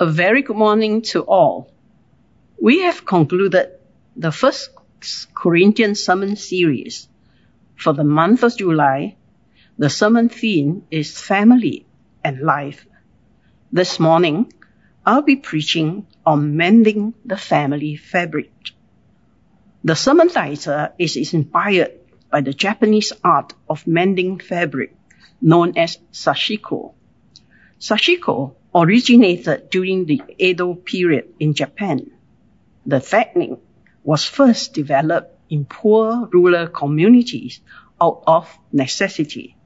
A very good morning to all. We have concluded the first Corinthian sermon series. For the month of July, the sermon theme is family and life. This morning, I'll be preaching on mending the family fabric. The sermon title is inspired by the Japanese art of mending fabric known as sashiko. Sashiko originated during the Edo period in Japan. The technique was first developed in poor rural communities out of necessity.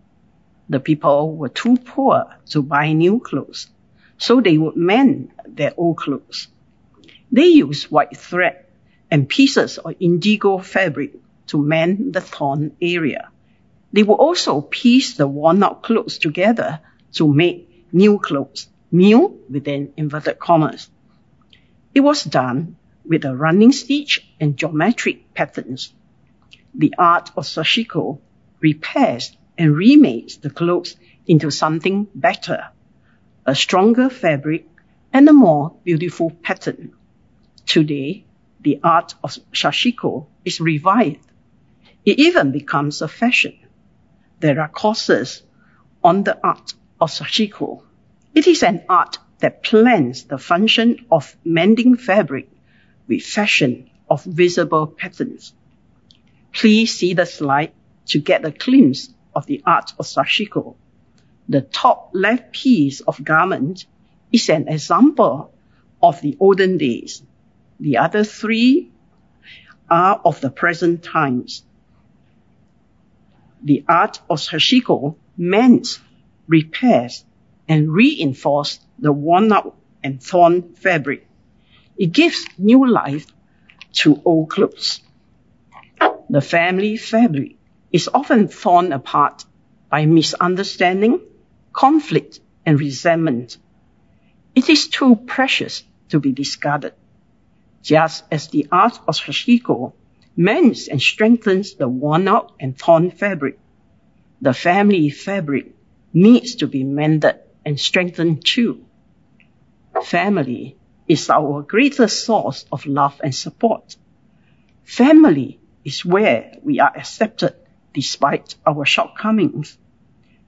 The people were too poor to buy new clothes, so they would mend their old clothes. They used white thread and pieces of indigo fabric to mend the torn area. They would also piece the worn out clothes together to make new clothes new within inverted commas. It was done with a running stitch and geometric patterns. The art of sashiko repairs and remakes the clothes into something better, a stronger fabric and a more beautiful pattern. Today, the art of sashiko is revived. It even becomes a fashion. There are courses on the art of sashiko it is an art that plans the function of mending fabric with fashion of visible patterns. Please see the slide to get a glimpse of the art of sashiko. The top left piece of garment is an example of the olden days. The other three are of the present times. The art of sashiko mends, repairs, and reinforce the worn out and torn fabric. It gives new life to old clothes. The family fabric is often torn apart by misunderstanding, conflict, and resentment. It is too precious to be discarded. Just as the art of sashiko mends and strengthens the worn out and torn fabric, the family fabric needs to be mended and strengthened too. Family is our greatest source of love and support. Family is where we are accepted despite our shortcomings.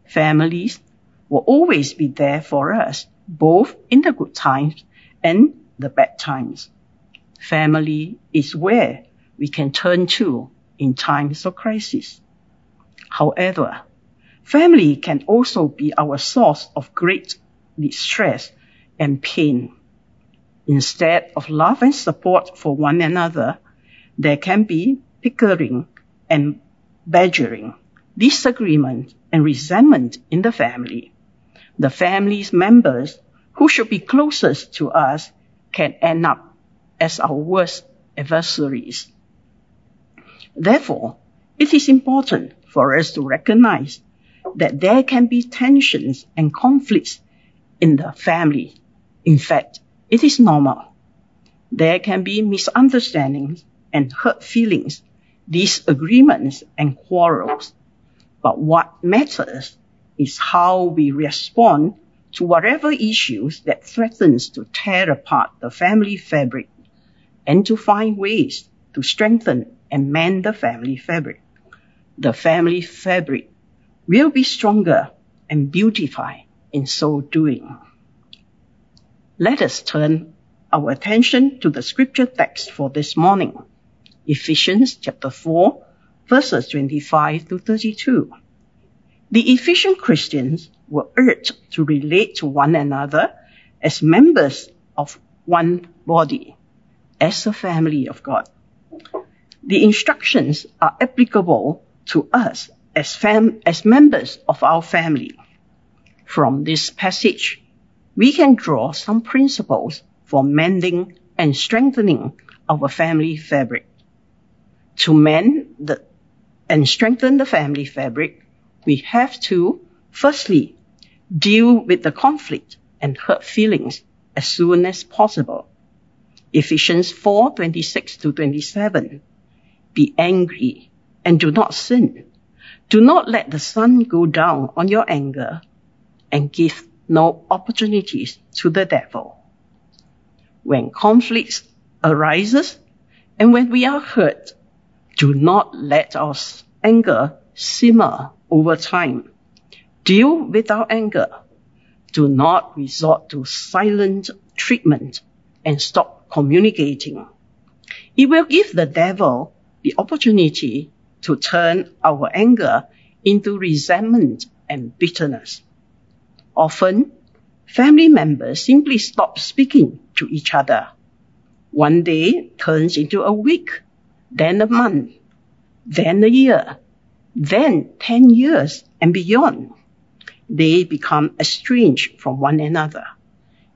Families will always be there for us, both in the good times and the bad times. Family is where we can turn to in times of crisis. However, Family can also be our source of great distress and pain. Instead of love and support for one another, there can be pickering and badgering, disagreement and resentment in the family. The family's members who should be closest to us can end up as our worst adversaries. Therefore, it is important for us to recognize that there can be tensions and conflicts in the family. In fact, it is normal. There can be misunderstandings and hurt feelings, disagreements and quarrels. But what matters is how we respond to whatever issues that threatens to tear apart the family fabric and to find ways to strengthen and mend the family fabric. The family fabric will be stronger and beautify in so doing. Let us turn our attention to the scripture text for this morning. Ephesians chapter 4 verses 25 to 32. The Ephesian Christians were urged to relate to one another as members of one body, as a family of God. The instructions are applicable to us as, fam- as members of our family. From this passage, we can draw some principles for mending and strengthening our family fabric. To mend the, and strengthen the family fabric, we have to, firstly, deal with the conflict and hurt feelings as soon as possible. Ephesians 4, 26 to 27. Be angry and do not sin. Do not let the sun go down on your anger and give no opportunities to the devil. when conflicts arises and when we are hurt, do not let our anger simmer over time. Deal with our anger. Do not resort to silent treatment and stop communicating. It will give the devil the opportunity to turn our anger into resentment and bitterness. Often, family members simply stop speaking to each other. One day turns into a week, then a month, then a year, then 10 years and beyond. They become estranged from one another.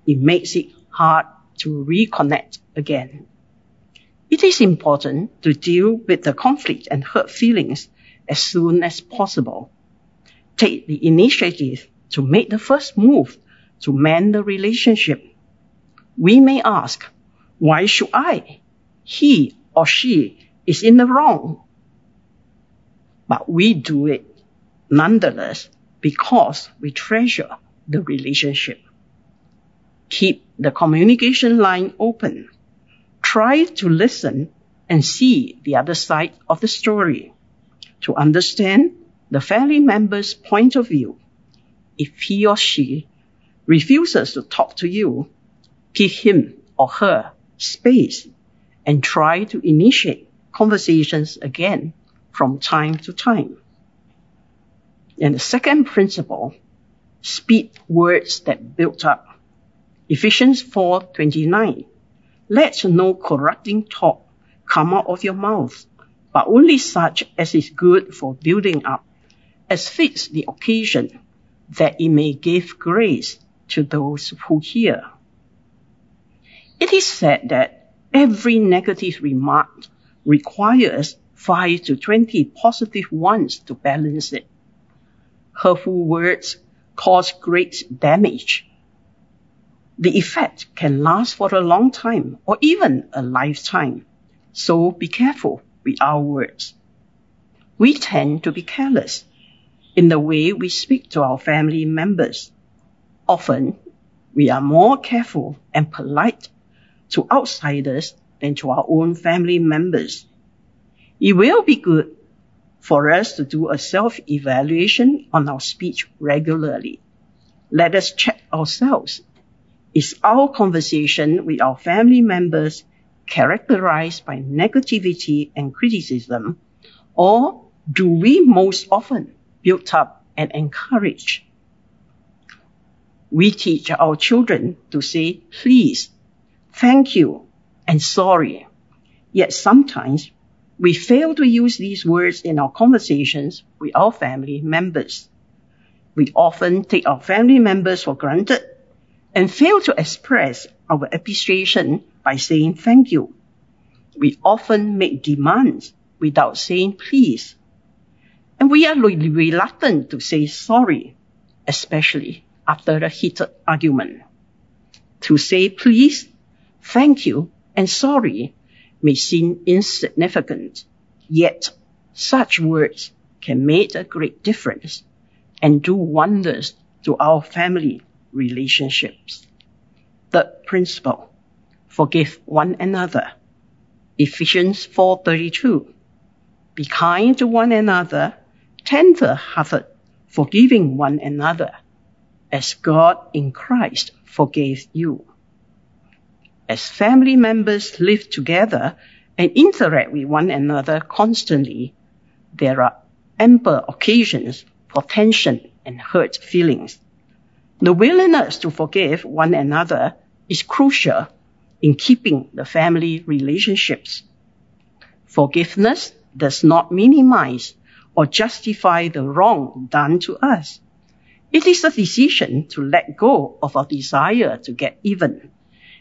It makes it hard to reconnect again. It is important to deal with the conflict and hurt feelings as soon as possible. Take the initiative to make the first move to mend the relationship. We may ask, why should I? He or she is in the wrong. But we do it nonetheless because we treasure the relationship. Keep the communication line open. Try to listen and see the other side of the story to understand the family member's point of view. If he or she refuses to talk to you, give him or her space and try to initiate conversations again from time to time. And the second principle, speak words that build up. Ephesians 4:29. Let no corrupting talk come out of your mouth, but only such as is good for building up, as fits the occasion, that it may give grace to those who hear. It is said that every negative remark requires 5 to 20 positive ones to balance it. Hurtful words cause great damage. The effect can last for a long time or even a lifetime. So be careful with our words. We tend to be careless in the way we speak to our family members. Often, we are more careful and polite to outsiders than to our own family members. It will be good for us to do a self-evaluation on our speech regularly. Let us check ourselves. Is our conversation with our family members characterized by negativity and criticism, or do we most often build up and encourage? We teach our children to say please, thank you, and sorry. Yet sometimes we fail to use these words in our conversations with our family members. We often take our family members for granted and fail to express our appreciation by saying thank you. We often make demands without saying please. And we are reluctant to say sorry, especially after a heated argument. To say please, thank you, and sorry may seem insignificant, yet such words can make a great difference and do wonders to our family relationships. Third principle, forgive one another. Ephesians 4:32. Be kind to one another, tender-hearted, forgiving one another, as God in Christ forgave you. As family members live together and interact with one another constantly, there are ample occasions for tension and hurt feelings. The willingness to forgive one another is crucial in keeping the family relationships. Forgiveness does not minimize or justify the wrong done to us. It is a decision to let go of our desire to get even.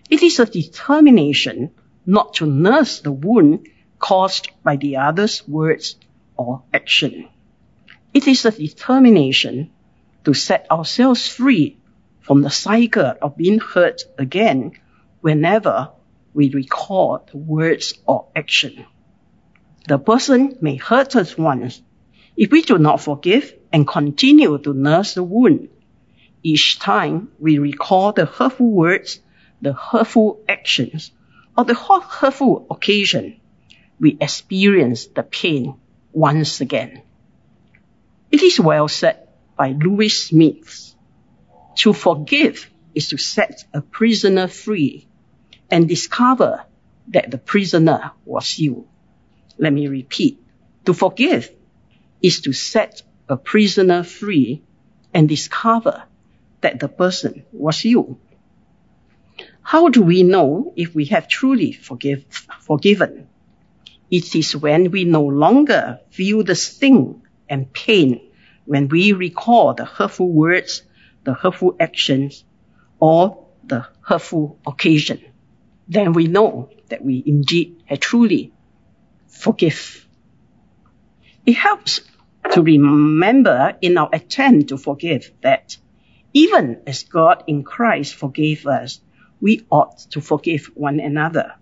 It is a determination not to nurse the wound caused by the other's words or action. It is a determination to set ourselves free from the cycle of being hurt again whenever we recall the words or action. The person may hurt us once. If we do not forgive and continue to nurse the wound, each time we recall the hurtful words the hurtful actions or the hurtful occasion, we experience the pain once again. It is well said by Lewis Smedes, to forgive is to set a prisoner free and discover that the prisoner was you. Let me repeat. To forgive is to set a prisoner free and discover that the person was you. How do we know if we have truly forgive, forgiven? It is when we no longer feel the sting and pain when we recall the hurtful words, the hurtful actions, or the hurtful occasion. Then we know that we indeed have truly forgive. It helps to remember in our attempt to forgive that even as God in Christ forgave us, we ought to forgive one another.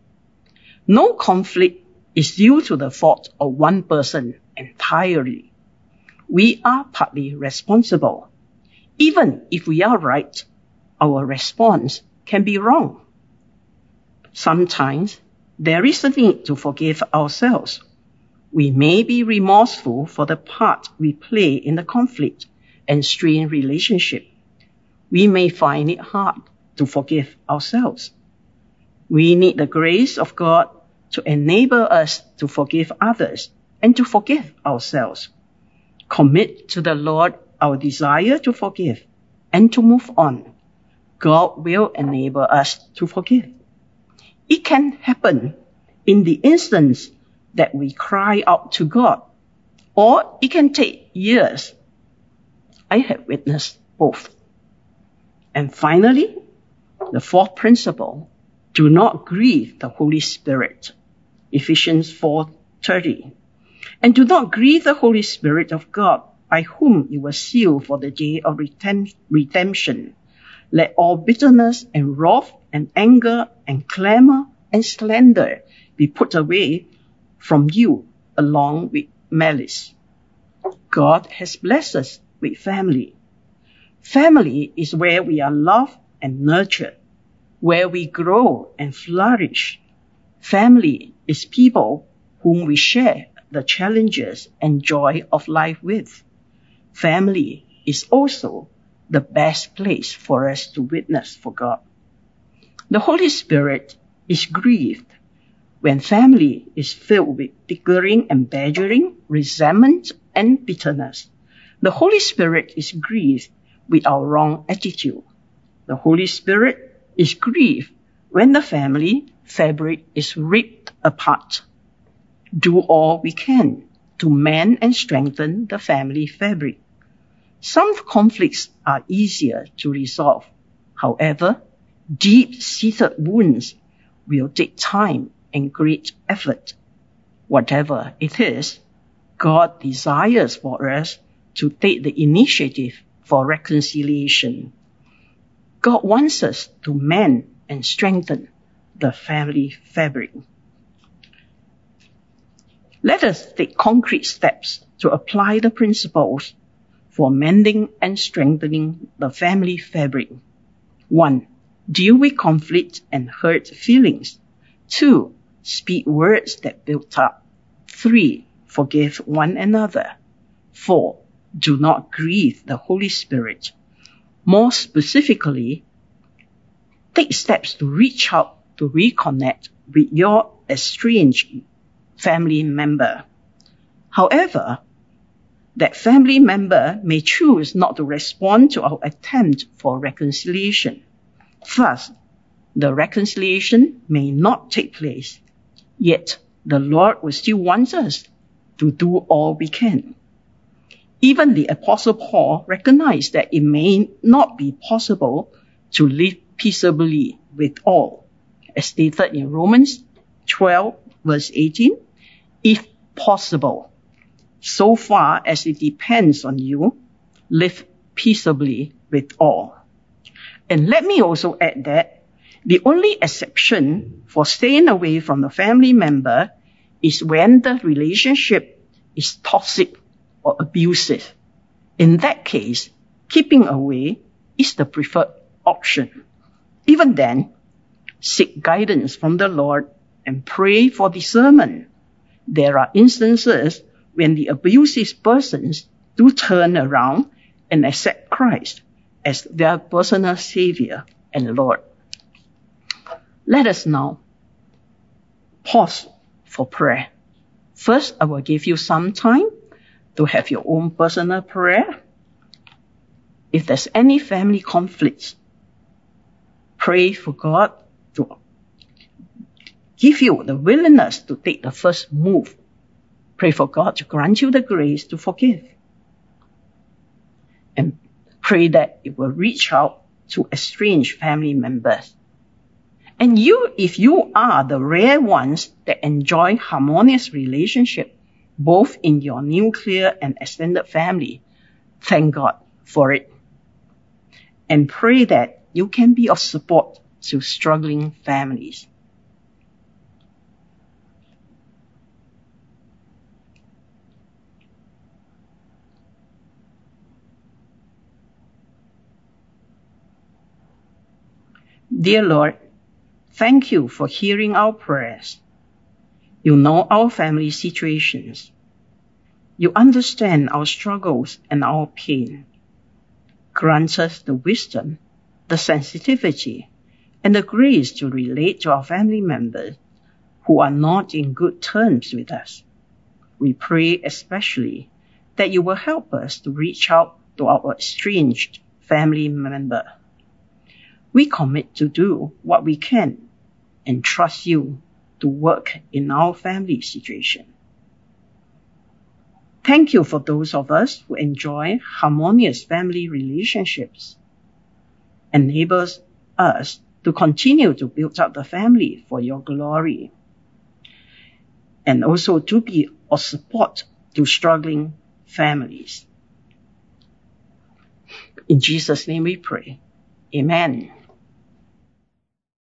No conflict is due to the fault of one person entirely. We are partly responsible. Even if we are right, our response can be wrong. Sometimes there is a need to forgive ourselves. We may be remorseful for the part we play in the conflict and strained relationship. We may find it hard to forgive ourselves. We need the grace of God to enable us to forgive others and to forgive ourselves. Commit to the Lord our desire to forgive and to move on. God will enable us to forgive. It can happen in the instance that we cry out to God, or it can take years. I have witnessed both. And finally, the fourth principle, do not grieve the Holy Spirit. Ephesians 4:30. And do not grieve the Holy Spirit of God, by whom you were sealed for the day of redemption. Let all bitterness and wrath and anger and clamor and slander be put away from you along with malice. God has blessed us with family. Family is where we are loved and nurtured, where we grow and flourish. Family is people whom we share the challenges and joy of life with. Family is also the best place for us to witness for God. The Holy Spirit is grieved when family is filled with bickering and badgering, resentment and bitterness. The Holy Spirit is grieved with our wrong attitude. The Holy Spirit is grieved when the family fabric is ripped apart. Do all we can to mend and strengthen the family fabric. Some conflicts are easier to resolve. However, deep-seated wounds will take time and great effort. Whatever it is, God desires for us to take the initiative for reconciliation. God wants us to mend and strengthen the family fabric. Let us take concrete steps to apply the principles for mending and strengthening the family fabric. One, deal with conflict and hurt feelings. Two, speak words that build up. Three, forgive one another. Four, do not grieve the Holy Spirit. More specifically, take steps to reach out to reconnect with your estranged family member. However, that family member may choose not to respond to our attempt for reconciliation. Thus, the reconciliation may not take place. Yet, the Lord will still want us to do all we can. Even the Apostle Paul recognized that it may not be possible to live peaceably with all, as stated in Romans 12 verse 18, if possible so far as it depends on you, live peaceably with all. And let me also add that the only exception for staying away from a family member is when the relationship is toxic or abusive. In that case, keeping away is the preferred option. Even then, Seek guidance from the Lord and pray for discernment. There are instances when the abusive persons do turn around and accept Christ as their personal Savior and Lord. Let us now pause for prayer. First, I will give you some time to have your own personal prayer. If there's any family conflicts, pray for God give you the willingness to take the first move. Pray for God to grant you the grace to forgive. And pray that it will reach out to estranged family members. And you, if you are the rare ones that enjoy harmonious relationship, both in your nuclear and extended family, thank God for it. And pray that you can be of support to struggling families. Dear Lord, thank you for hearing our prayers. You know our family situations. You understand our struggles and our pain. Grant us the wisdom, the sensitivity, and the grace to relate to our family members who are not in good terms with us. We pray especially that you will help us to reach out to our estranged family member we commit to do what we can and trust you to work in our family situation. Thank you for those of us who enjoy harmonious family relationships. Enables us to continue to build up the family for your glory. And also to be of support to struggling families. In Jesus' name we pray. Amen.